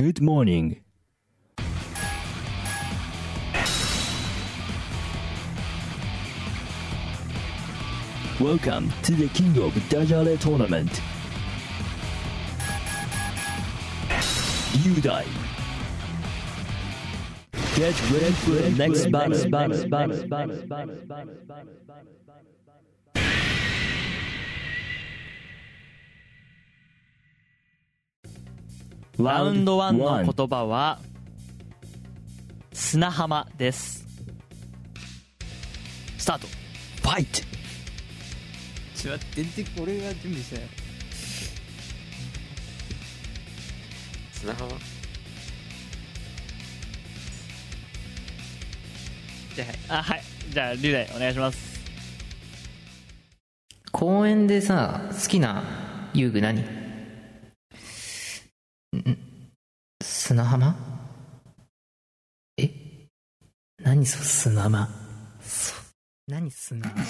Good morning. Welcome to the King of Dajale tournament. Yudai. Get ready for the next battle. ラウンド1の言葉は砂浜です。スタート。Fight! ちょっと待って俺が準備したよ。砂浜。じゃあはい。じゃあ龍大お願いします。公園でさ好きな遊具何？砂浜？え？何そ砂浜？そ何砂浜？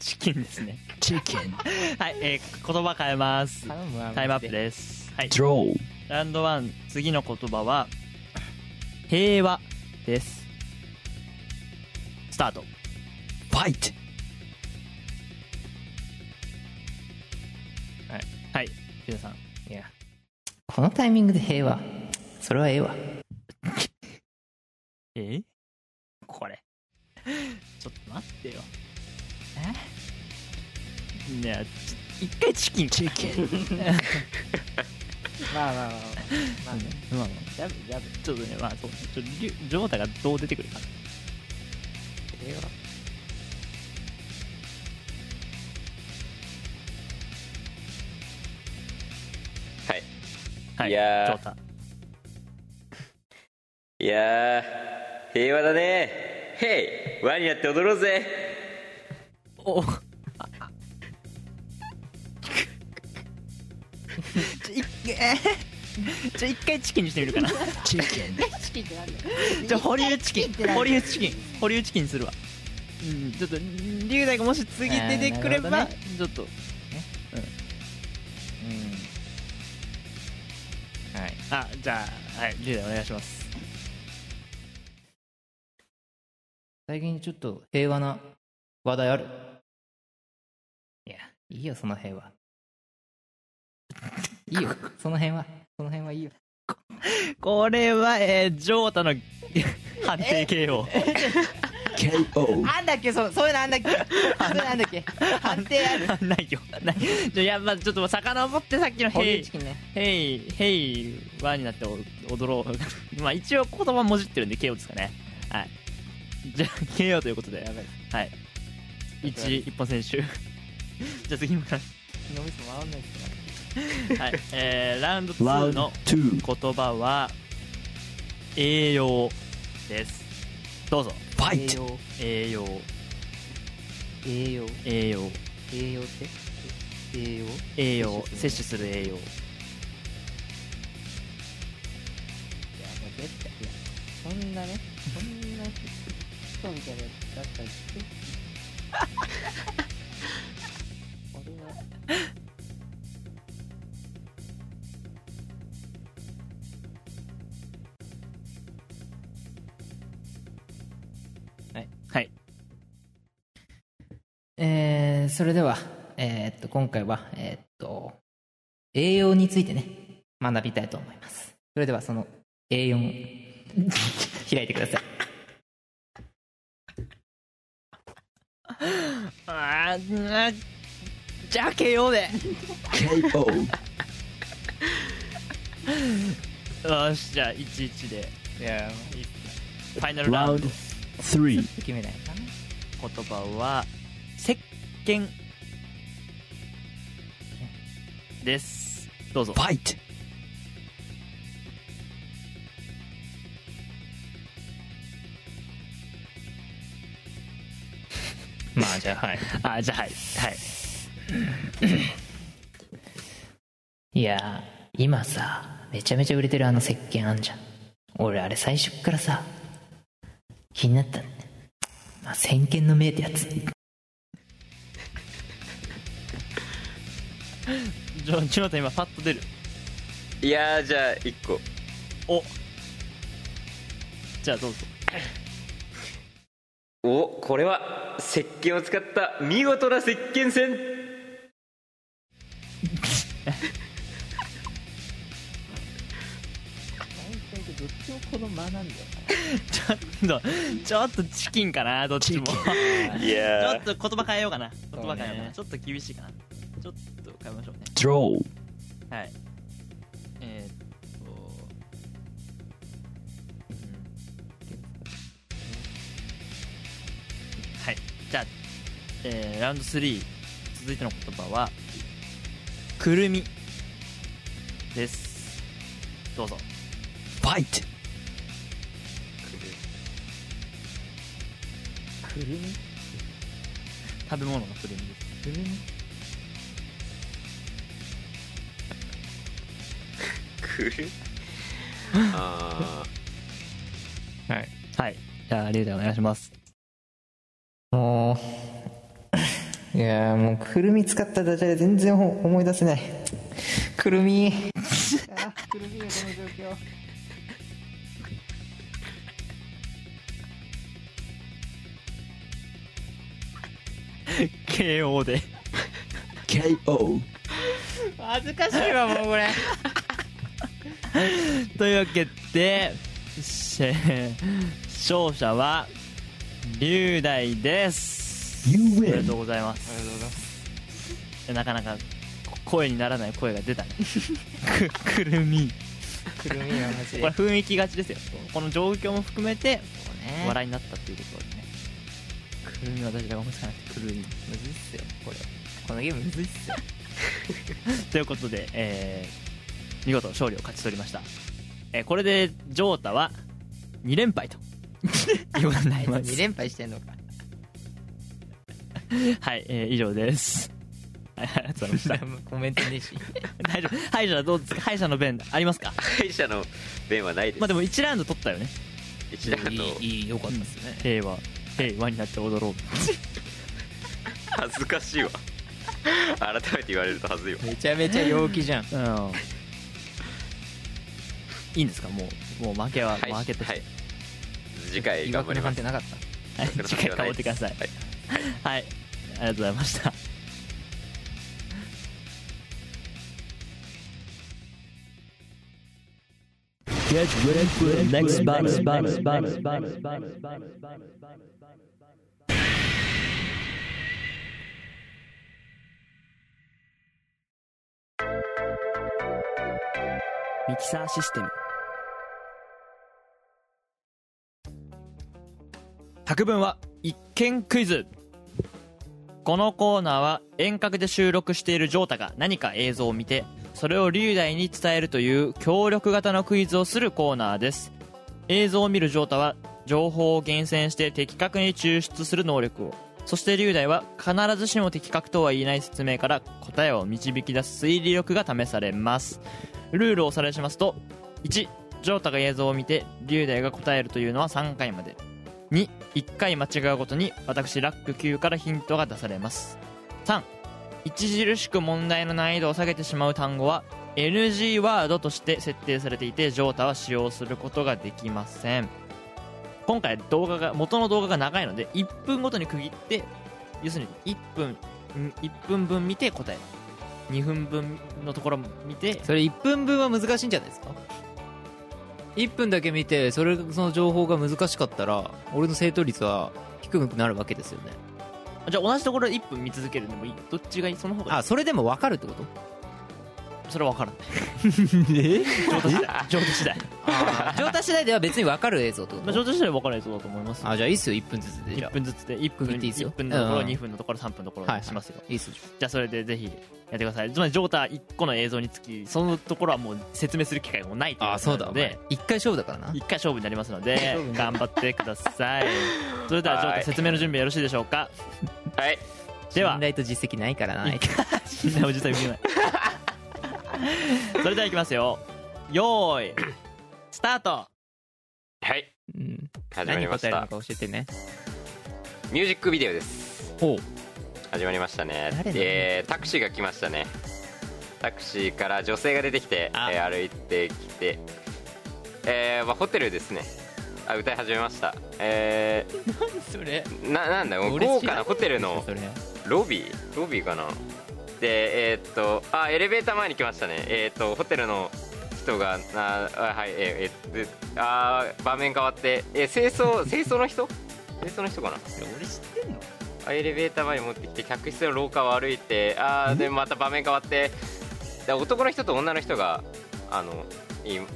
チキンですね。Chicken. はい、えー、言葉変えます。タイムアップです。はい.ラウンド1次の言葉は平和です。スタート。Fight! はい龍大さん。いや。このタイミングで平和。それはええわ。え？これ。ちょっと待ってよ。え？ねえ一回チキン Chicken. まあまあまあまあ。ねまあまあ。ジャブジャブちょっとねまあそう。ねちょっとジョータがどう出てくるか。平和はい。いやー。ジョータ。いやー。平和だね。ヘイ。輪になって踊ろうぜ。お。ちょ一回ちょ一回チキンにしてみるかな。Chicken. じゃあ保留チキン。保留チキン。保留チキンにするわ。うん。ちょっと龍大がもし次出てくれば、あーなるちょっと あじゃあはい龍大お願いします。最近ちょっと平和な話題ある？いやいいよその平和。いいよその辺は。その辺はいいよ。これはえー、ジョータの判定 KO KO. なんだっけ？そそういうのあんだっけ？それなんだっけ？判定ある。ないよないじゃあやっぱちょっと遡ってさっきの「ホヘイリチキンね。ヘイヘイワになって踊ろうまあ一応言葉もじってるんで KO ですかね。はい。じゃあ KO ということで。やばいはい。一一本選手。じゃあ次もら脳みそ回んないっすかはい。えー、ラウンド2 Round の.言葉は栄養です。どうぞ栄 Fight! 養栄養。栄養。栄養。栄養って？栄養。栄養摂取摂する栄養。いやもう絶対そんなねそんな人みたいなやつだったらそれでは、えーっと、今回は、えーっと、栄養についてね、学びたいと思います。それでは、その栄養を 開いてください。あーじゃあ KO で KO. よしじゃあ11で いやファイナルラウンド three. 決めないかな。言葉は石鹸ですどうぞ Fight! まあ、じゃあ、はい。あじゃあはいはいいやー、今さ、めちゃめちゃ売れてるあの石鹸あんじゃん。俺、あれ最初っからさ、気になったん。まあ、先見の明ってやつ。ジジョジョータ今パッと出る。いやーじゃあ1個。お。じゃあどうぞ。おこれは石鹸を使った見事な石鹸線どっちんだよ。ちょっとちょっとチキンかなどっちも。ちょいやっと言葉変えようかな。言葉変えようそうねね。ちょっと厳しいかな。ちょっと変えましょうね。Draw. はい。えー、っとうん。はい。じゃあ、えーラウンド3続いての言葉はくるみ。です。どうぞ。Fight. くるみ？食べ物のくるみです。くるみ？くるあはい。はい。じゃあリュウダイお願いします。もういやーもうくるみ使ったダジャレ全然思い出せない。くるみ。あくるみがこの状況 KO で KO. 恥ずかしいわもうこれ というわけでし勝者は龍大です。You おめで.とうございます。ありがとうございます。なかなか声にならない声が出たね。くくるみ。くるみがマジ。でこれ雰囲気がちですよ。この状況も含めてね。笑いになったっていうところでね。くるみ私が思いつかなくてくるみ。むずいっすよ。これ。このゲームむずいっすよ。ということで、えー見事勝利を勝ち取りました、えーこれでジョータは2連敗と いうことになります2連敗してんのか。はい、えー以上です。は いありがとうございましコメントねえし。た大丈夫。敗者はどうですか？敗者の弁ありますか？ー敗者の弁はないです、まあでも1ラウンド取ったよね。一段のいいいいよかったっすね。平和平和になって踊ろう。恥ずかしいわ。改めて言われると恥ずいわ。めちゃめちゃ陽気じゃん。うんいいんですか？もうもう負けは、はい。負けとして、はい。次回頑張ります。判定なかった。はい、次回頑張ってください。はい。はい、ありがとうございました。ミキサーシステム。作文は一見クイズ。このコーナーは遠隔で収録しているジョータが何か映像を見て、それを龍大に伝えるという協力型のクイズをするコーナーです。映像を見るジョータは情報を厳選して的確に抽出する能力を。そして龍大は必ずしも的確とは言えない説明から答えを導き出す推理力が試されます。ルールをおさらいしますと1ジョータが映像を見て龍大が答えるというのは3回まで1回間違うごとに私ラック9からヒントが出されます。3著しく問題の難易度を下げてしまう単語は NG ワードとして設定されていてジョータは使用することができません。今回動画が元の動画が長いので1分ごとに区切って要するに1分1分分見て答える。2分分のところ見てそれ1分分は難しいんじゃないですか？1分だけ見てそれその情報が難しかったら俺の正答率は低くなるわけですよね。じゃあ同じところで1分見続けるのもいい？どっちがいい？その方がいい。あそれでも分かるってこと？それは分から ない。え？上達次第上達次第状態次第では別に分かる映像ってこまあと上達次第は分からないそうだと思いますあじゃあいいっすよ。1分ずつでじゃ1分ずつで。1分区切っていいっすよ。1分のところうん。2分のところ3分のところあはい。しますよ。いいっすよ。じゃあそれでぜひやってください。つまりジョータ1個の映像につきそのところはもう説明する機会がもうないというあそうだおことなので前。1回勝負だからな。1回勝負になりますので頑張ってください。それではジョータはい説明の準備よろしいでしょうか？はい。では。信頼と実績ないからな 信頼を実際見えない それではいきますよ。よーいスタート。はい。うん始まりました。何答えるのか教えてね。ミュージックビデオです。ほう。始まりましたね。誰だえー、タクシーが来ましたね。タクシーから女性が出てきて、あ。えー歩いてきて、えーまあ、ホテルですね。あ歌い始めました。え それ？ー、ななんだよ俺豪華なホテルのそれ。ロビー？ロビーかな？でえーっとあエレベーター前に来ましたね。えーっとホテルの人がああはいえーえーであー場面変わってえー清掃清掃の人？清掃の人かな？俺知ってんの？あエレベーター前に持ってきて客室の廊下を歩いてあーでまた場面変わってで男の人と女の人があの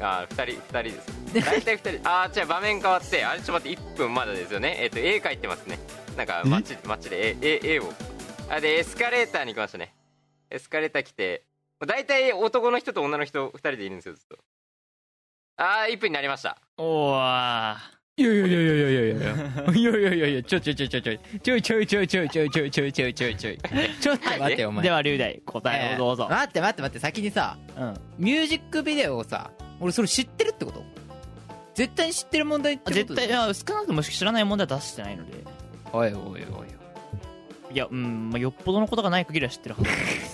あ2人二人です。大体2人。あーじゃあ場面変わってあれちょっと待って1分まだですよね。えっ、と絵描いてますね。なんか街街で絵絵絵を。あでエスカレーターに来ましたねエスカレーター来て大体男の人と女の人2人でいるんですよずっと。あー1分になりました。おわいやいやいやいやいやいやいや。いやいやいやいやちょちょちょちょちょちょちょいちょいちょいちょいちょいちょいちょいちょいちょいちょっと待ってお前では龍大答えをどうぞ、待って待って待って先にさうんミュージックビデオをさ俺それ知ってるってこと絶対に知ってる問題ってこと絶対いや少なくとも知らない問題は出してないのでおいおいおいいやうん、まあ、よっぽどのことがない限りは知ってるはずです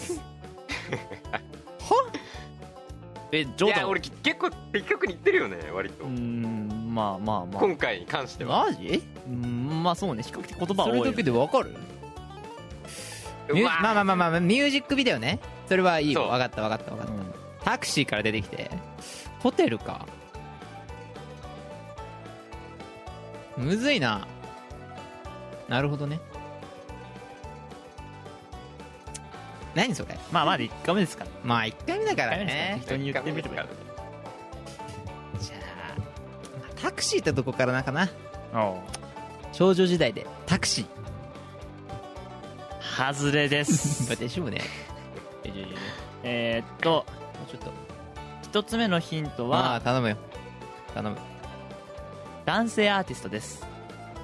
えジョーダンいや俺き結構的確に言ってるよね割と、うんまあまあまあ。今回に関しては。マジ？うんまあそうね。比較的言葉は多い。それだけでわかる？まあまあまあまあミュージックビデオね。それはいいよ。分かった分かった分かっうん。たタクシーから出てきて。ホテルか。むずいな。なるほどね何それ？まあまだ1回目ですから。まあ1回目だからね。適当に言ってみればいい。じゃあまあタクシーってとこからなかな。少女時代でタクシ外れです。ーでしょうね。えーっとちょっと。一つ目のヒントまあは頼むよ。頼む。男性アーティストです。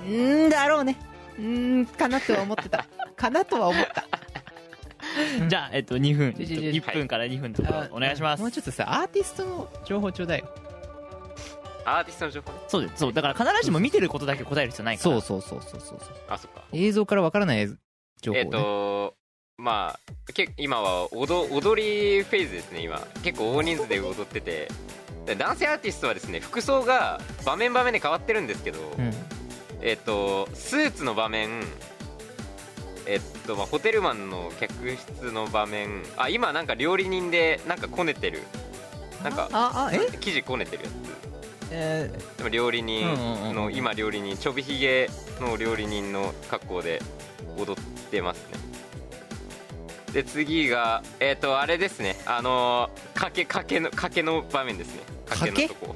うーんだろうね。うーんかなとは思ってた。かなとは思った じゃあえっと2分。ちょちょちょ1分から2分のところお願いします。もうちょっとさアーティストの情報ちょうだいよアーティストの情報ね。そうです。そう。だから必ずしも見てることだけ答える必要ないから。そうそうそうそうそうそう。あそっか。映像からわからない情報、えっ、ねとまあけ今は踊踊りフェーズですね今。結構大人数で踊ってて。で男性アーティストはですね服装が場面場面で変わってるんですけど、うん。えっ、とスーツの場面えっとまあ、ホテルマンの客室の場面。あ今なんか料理人でなんかこねてる。なんかああえ？生地こねてるやえつでも料理人の今料理人ちょびひげの料理人の格好で踊ってますね。で次がえっ、とあれですね。あのー賭け賭けの賭けの場面ですね。賭け？のとこ。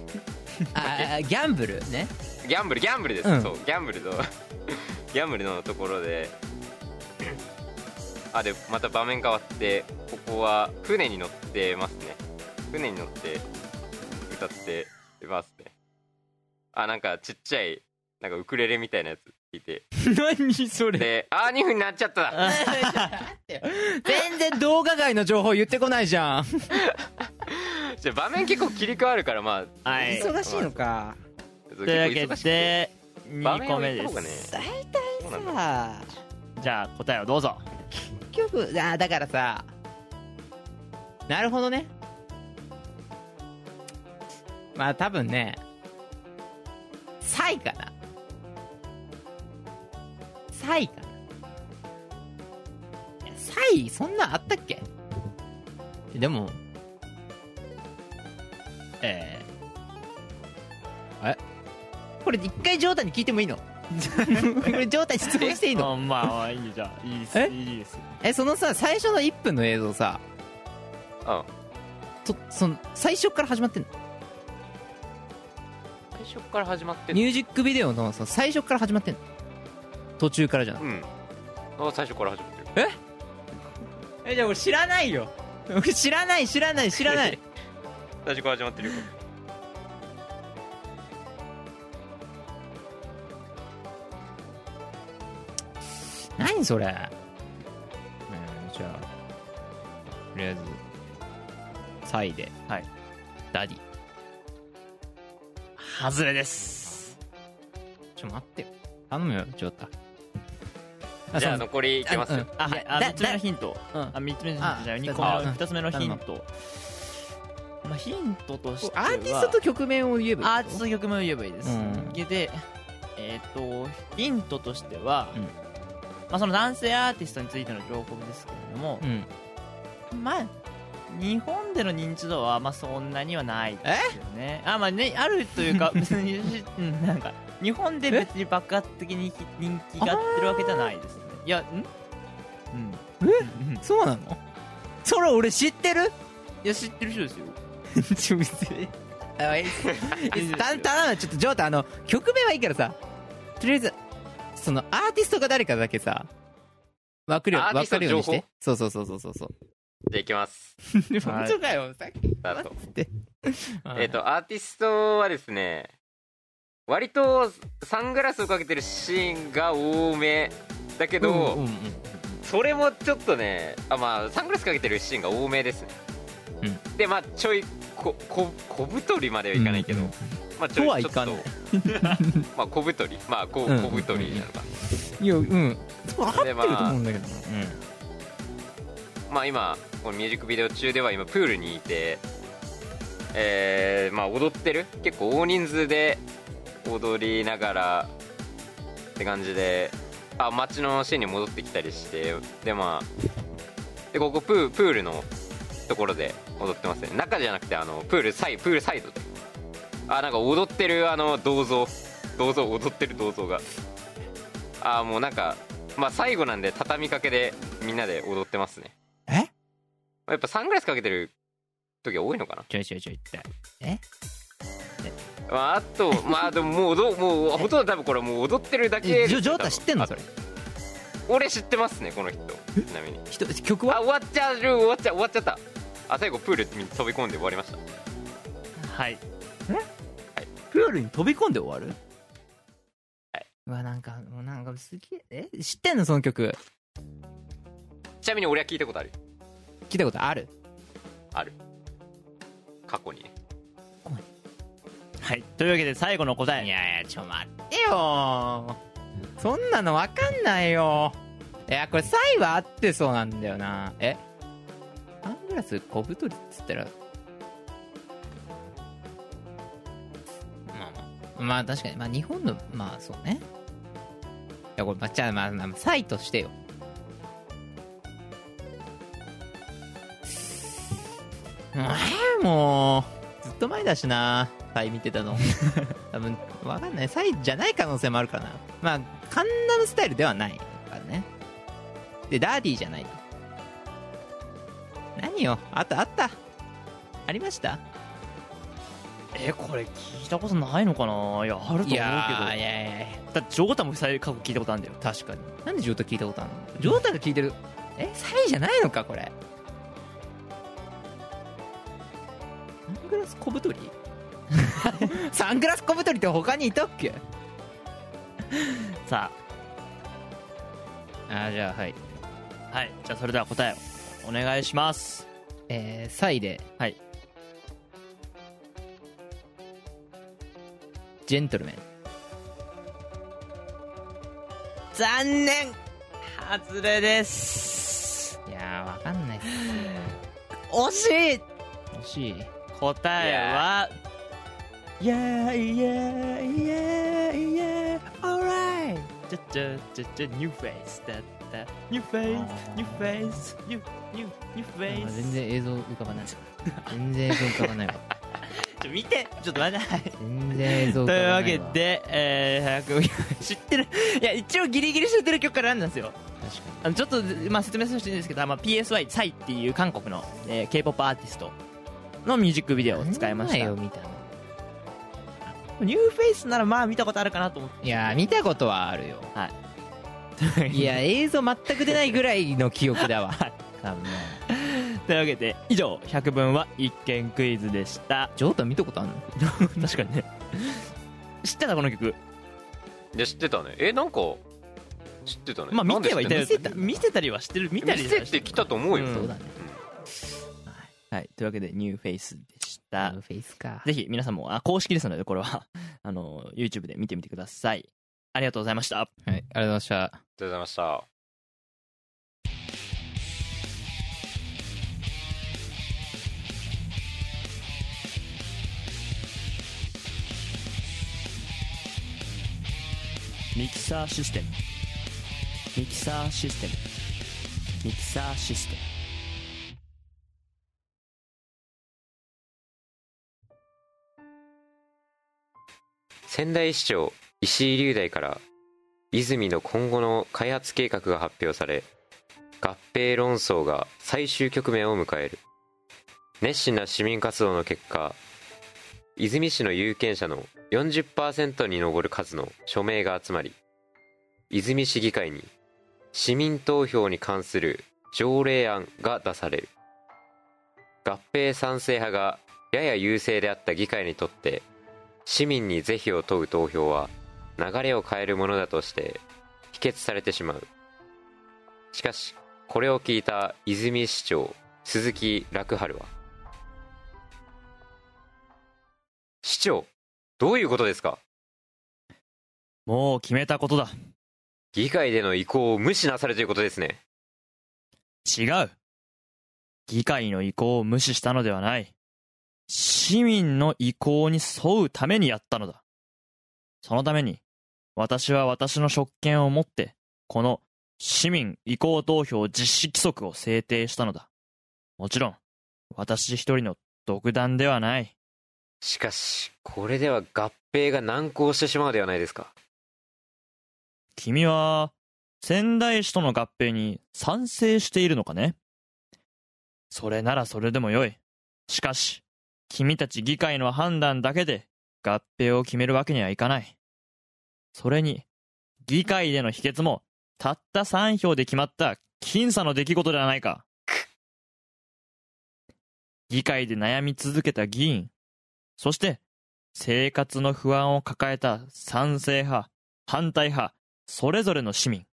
ー、あギャンブルね。ギャンブルギャンブルです、うん。そうギャンブルの ギャンブルのところで あでまた場面変わってここは船に乗ってますね。船に乗って歌ってますね。あなんかちっちゃいなんかウクレレみたいなやつ聞いて。何それ？であー2分になっちゃった。全然動画外の情報言ってこないじゃん。じゃあ場面結構切り替わるからまあはい。忙しいのか。とというわけで2個目でねす大体さじゃあ答えをどうぞ。結局あだからさなるほどね。まあ多分ねサイかな。サイかな。サイそんなあったっけ？でもえー、えこれ一回ジョータに聞いてもいいの？これジョータに質問していいの？あまあいいじゃあいいですえ？いいですえそのさ最初の1分の映像さうん。とその最初から始まってんの？最初から始まってんミュージックビデオのその最初から始まってんの？途中からじゃなくて。うん。あ最初から始まってる。え？じゃあ俺知らないよ。俺知らない知らない知らない。最初から始まってるよ何それ。うんじゃあとりあえずサイではい。ダディ。外れです。ちょ待ってよ。頼むよジョータ。じゃあ残りいきますあうんあはい。あだ3つ目のヒント。うん。あ3つ目のヒンあトじゃあ2二つ個目。の目うん2つ目のヒント。まあヒントとしては。アーティストと曲名を言えばいいアーティスト曲名を言えばいいです、うん。でえっ、とヒントとしては、うんまあ、その男性アーティストについての情報ですけれどもう、ん。まあ日本での認知度はまあそんなにはないですよね。あまあねあるというか 別にうんなんか日本で別に爆発的に人気があってるわけじゃないですね。いやん？うん。え？うんそうなの？それ俺知ってる？いや知ってる人ですよ。ちょ別 ちょっとジョータあの曲名はいいからさ。とりあえずそのアーティストが誰かだけさわかるよわかるようにし情てそうそうそうそうそうそう。じゃあいきます。本当かよ。さっきスタート。って。えっ、とアーティストはですね割とサングラスをかけてるシーンが多め。だけど、それもちょっとねあまあサングラスかけてるシーンが多めですね、でまあちょいここ小太りまではいかないけど、うんうんまあちょいとはいかんちょっないと。まあ小太り。まあこうん。小太りなのか、いやうん。そう合ってるでまあと思うんだけどな。まあ今このミュージックビデオ中では今プールにいてえー、まあ踊ってる。結構大人数で踊りながらって感じであ街のシーンに戻ってきたりしてでまあでここプープールのところで踊ってますね。中じゃなくてあのプールサイプールサイド。であなんか踊ってるあの銅像。銅像踊ってる銅像が。あもうなんかまあ最後なんで畳みかけでみんなで踊ってますね。え？やっぱサングラスかけてる時が多いのかな？ちょいちょいちょいって。まあ、あと まあでももうどもうほとんど多分これもう踊ってるだけジョジョータ知ってんの？多それ。分俺知ってますねこの人。ちなみに。人曲は？あ終わっちゃう終わっちゃう終わっちゃったあ最後プールに飛び込んで終わりましたはい。プールに飛び込んで終わる？はい。うわなんかもうなんかすげえ。え？知ってんのその曲。ちなみに俺は聞いたことある聞いたことある？ある。過去に。ねはい。というわけで最後の答え。いやいやちょ待ってよ。そんなのわかんないよ。いやこれサイは合ってそうなんだよな。え？サングラス小太りっつったらまあまあ。まあ確かに。まあ日本のまあそうね。いやこれまあじゃあまあまあサイとしてよ。えーもうずっと前だしな。サイ見てたの。多分わかんない。サイじゃない可能性もあるかな。まあカンナムスタイルではないからね。でダーディーじゃないと何よ？あったあった。ありました？えこれ聞いたことないのかな？いやあると思うけど。いやいやいやだってジョータも最過去聞いたことあるんだよ。確かに。なんでジョータ聞いたことあるの？ジョータが聞いてる？えサイじゃないのかこれ？サングラス小太り？サングラス小太りって他にいたっけ？さあ。ーじゃあはい。あはいじゃあそれでは答えをお願いします。えー、サイではい。ジェントルメン。残念。外れです。いやーわかんないっす惜しい。惜しい。答えは Yeah yeah yeah yeah alright. ちゃちゃちゃちゃ new face だった。New face あー new face new new new あ face 全然映像浮かばない全然映像浮かばないわ。ちょ見て。ちょっと待って。はい全然映像浮というわかばないわ。けで、えー、知ってる。いや一応ギリギリ知ってる曲からなんですよ。確かあのちょっと、まあ、説明させてほしいんですけど、まあ、PSY サイっていう韓国の、えー、K-POP アーティストのミュージックビデオをに使いました。何枚を見たの？ニューフェイスならまあ見たことあるかなと思って。いやー見たことはあるよ。はい いや映像全く出ないぐらいの記憶だわ。多分ね。というわけで以上100分は一見クイズでした。ジョータ見たことあんの？確かにね。知ってたこの曲？で知ってたね。えなんか知ってたね。まあ見てはいたよ。見せた見せたりはしてる。見たり見せてきたと思うよ、うん。そうだね。はい。というわけでニューフェイスでした。フェイスか。ぜひ皆さんもあ公式ですのでこれは。あの YouTube で見てみてくださいありがとうございました。はい、ありがとうございました。ありがとうございました。ミキサーシステムミキサーシステムミキサーシステム仙台市長石井龍大から泉の今後の開発計画が発表され合併論争が最終局面を迎える。熱心な市民活動の結果泉市の有権者の40%に上る数の署名が集まり泉市議会に市民投票に関する条例案が出される。合併賛成派がやや優勢であった議会にとって市民に是非を問う投票は流れを変えるものだとして否決されてしまう。しかしこれを聞いた泉市長鈴木楽春は市長どういうことですか？もう決めたことだ。議会での意向を無視なされということですね。違う。議会の意向を無視したのではない。市民の意向に沿うためにやったのだ。そのために私は私の職権を持ってこの市民意向投票実施規則を制定したのだ。もちろん私一人の独断ではない。しかしこれでは合併が難航してしまうではないですか。君は仙台市との合併に賛成しているのかね？それならそれでもよい。しかし君たち議会の判断だけで合併を決めるわけにはいかないそれに議会での否決もたった3票で決まった僅差の出来事ではないか。議会で悩み続けた議員そして生活の不安を抱えた賛成派反対派それぞれの市民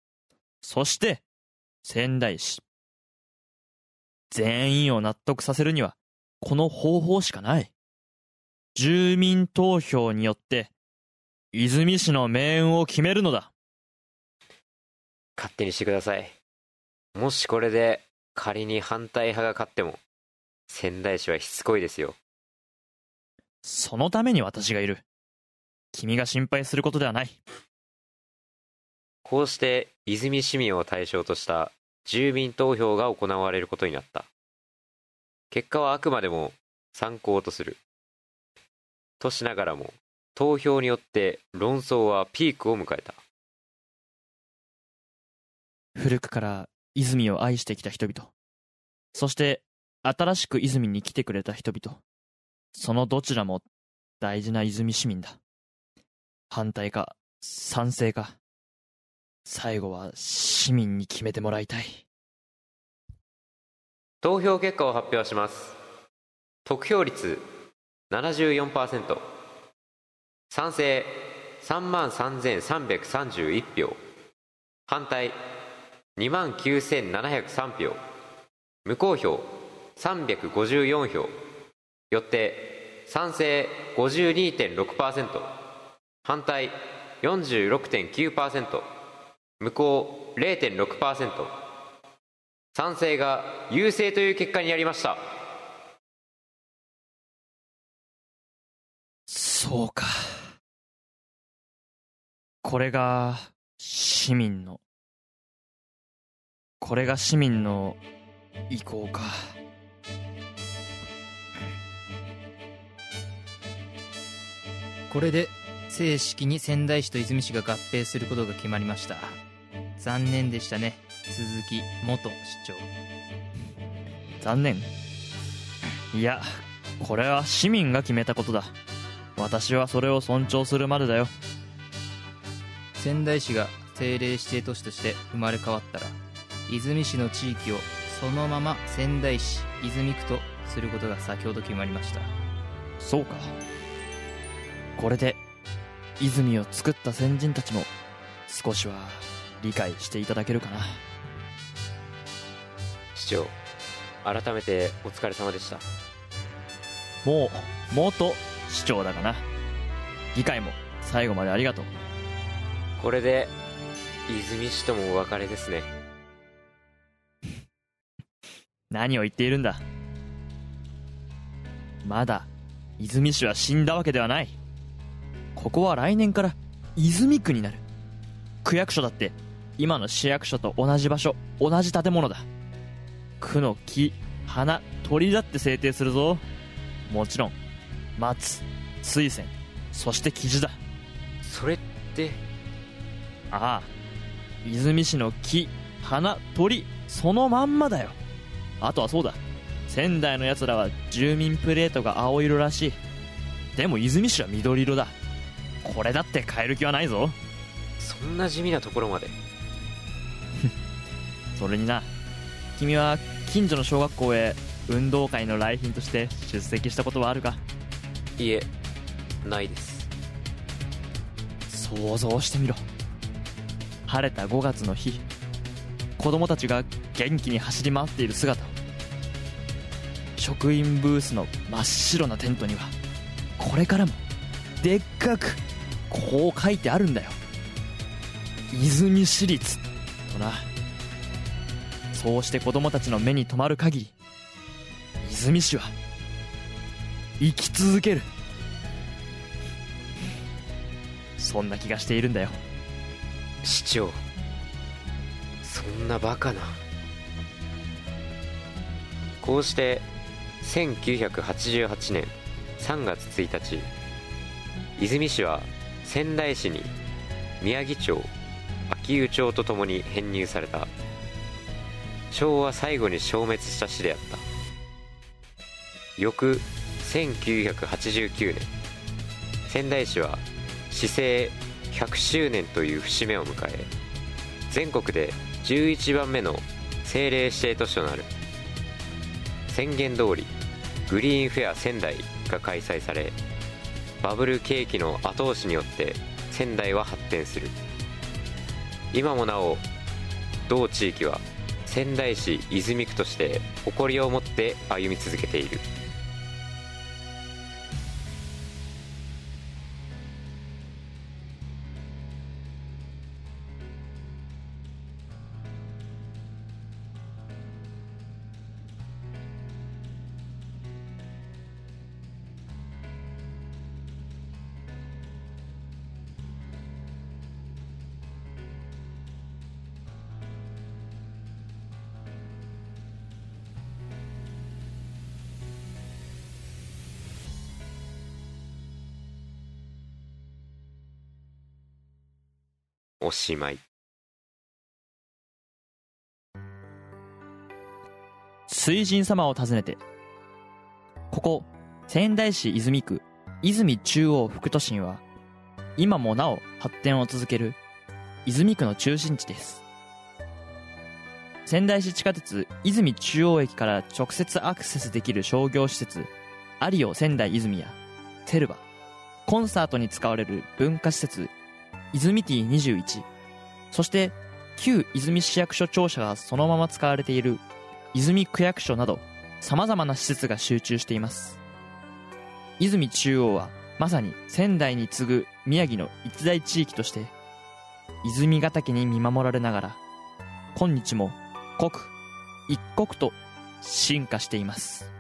そして仙台市。全員を納得させるにはこの方法しかない。住民投票によって泉市の命運を決めるのだ。勝手にしてください。もしこれで仮に反対派が勝っても仙台市はしつこいですよ。そのために私がいる。君が心配することではない。こうして泉市民を対象とした住民投票が行われることになった。結果はあくまでも参考とする。としながらも投票によって論争はピークを迎えた。古くから泉を愛してきた人々。そして新しく泉に来てくれた人々。そのどちらも大事な泉市民だ。反対か賛成か。最後は市民に決めてもらいたい。投票結果を発表します。得票率74%賛成3万3331票。反対2万9703票。無効票354票。よって賛成52.6%反対46.9%無効0.6%賛成が優勢という結果になりました。そうか。これが市民のこれが市民の意向か。これで正式に仙台市と泉市が合併することが決まりました。残念でしたね。鈴木元市長。残念。いやこれは市民が決めたことだ。私はそれを尊重するまでだよ仙台市が政令指定都市として生まれ変わったら泉市の地域をそのまま仙台市泉区とすることが先ほど決まりました。そうか。これで泉を作った先人たちも少しは理解していただけるかな。市長改めてお疲れ様でした。もう元市長だがな。議会も最後までありがとうこれで泉市ともお別れですね。何を言っているんだ。まだ泉市は死んだわけではない。ここは来年から泉区になる。区役所だって今の市役所と同じ場所同じ建物だ。区の木花鳥だって制定するぞ。もちろん松水仙そして木地だ。それってああ泉市の木花鳥そのまんまだよ。あとはそうだ。仙台のやつらは住民プレートが青色らしい。でも泉市は緑色だ。これだって変える気はないぞ。そんな地味なところまで。それにな。君は近所の小学校へ運動会の来賓として出席したことはあるか？いえないです。想像してみろ晴れた5月の日子供たちが元気に走り回っている姿。職員ブースの真っ白なテントにはこれからもでっかくこう書いてあるんだよ。泉市立とな。そうして子供たちの目に留まる限り泉市は生き続ける。そんな気がしているんだよ。市長。そんなバカな。こうして1988年3月1日泉市は仙台市に宮城町秋保町とともに編入された。昭和最後に消滅した市であった。翌1989年仙台市は市政100周年という節目を迎え全国で11番目の政令指定都市となる宣言通りグリーンフェア仙台が開催されバブル景気の後押しによって仙台は発展する。今もなお同地域は仙台市泉区として誇りを持って歩み続けている。しまい。水神様を訪ねてここ仙台市泉区泉中央副都心は今もなお発展を続ける泉区の中心地です。仙台市地下鉄泉中央駅から直接アクセスできる商業施設アリオ仙台泉やテルバ。コンサートに使われる文化施設泉ティ21そして旧泉市役所庁舎がそのまま使われている泉区役所など様々な施設が集中しています。泉中央はまさに仙台に次ぐ宮城の一大地域として泉ヶ岳に見守られながら今日も刻一刻と進化しています。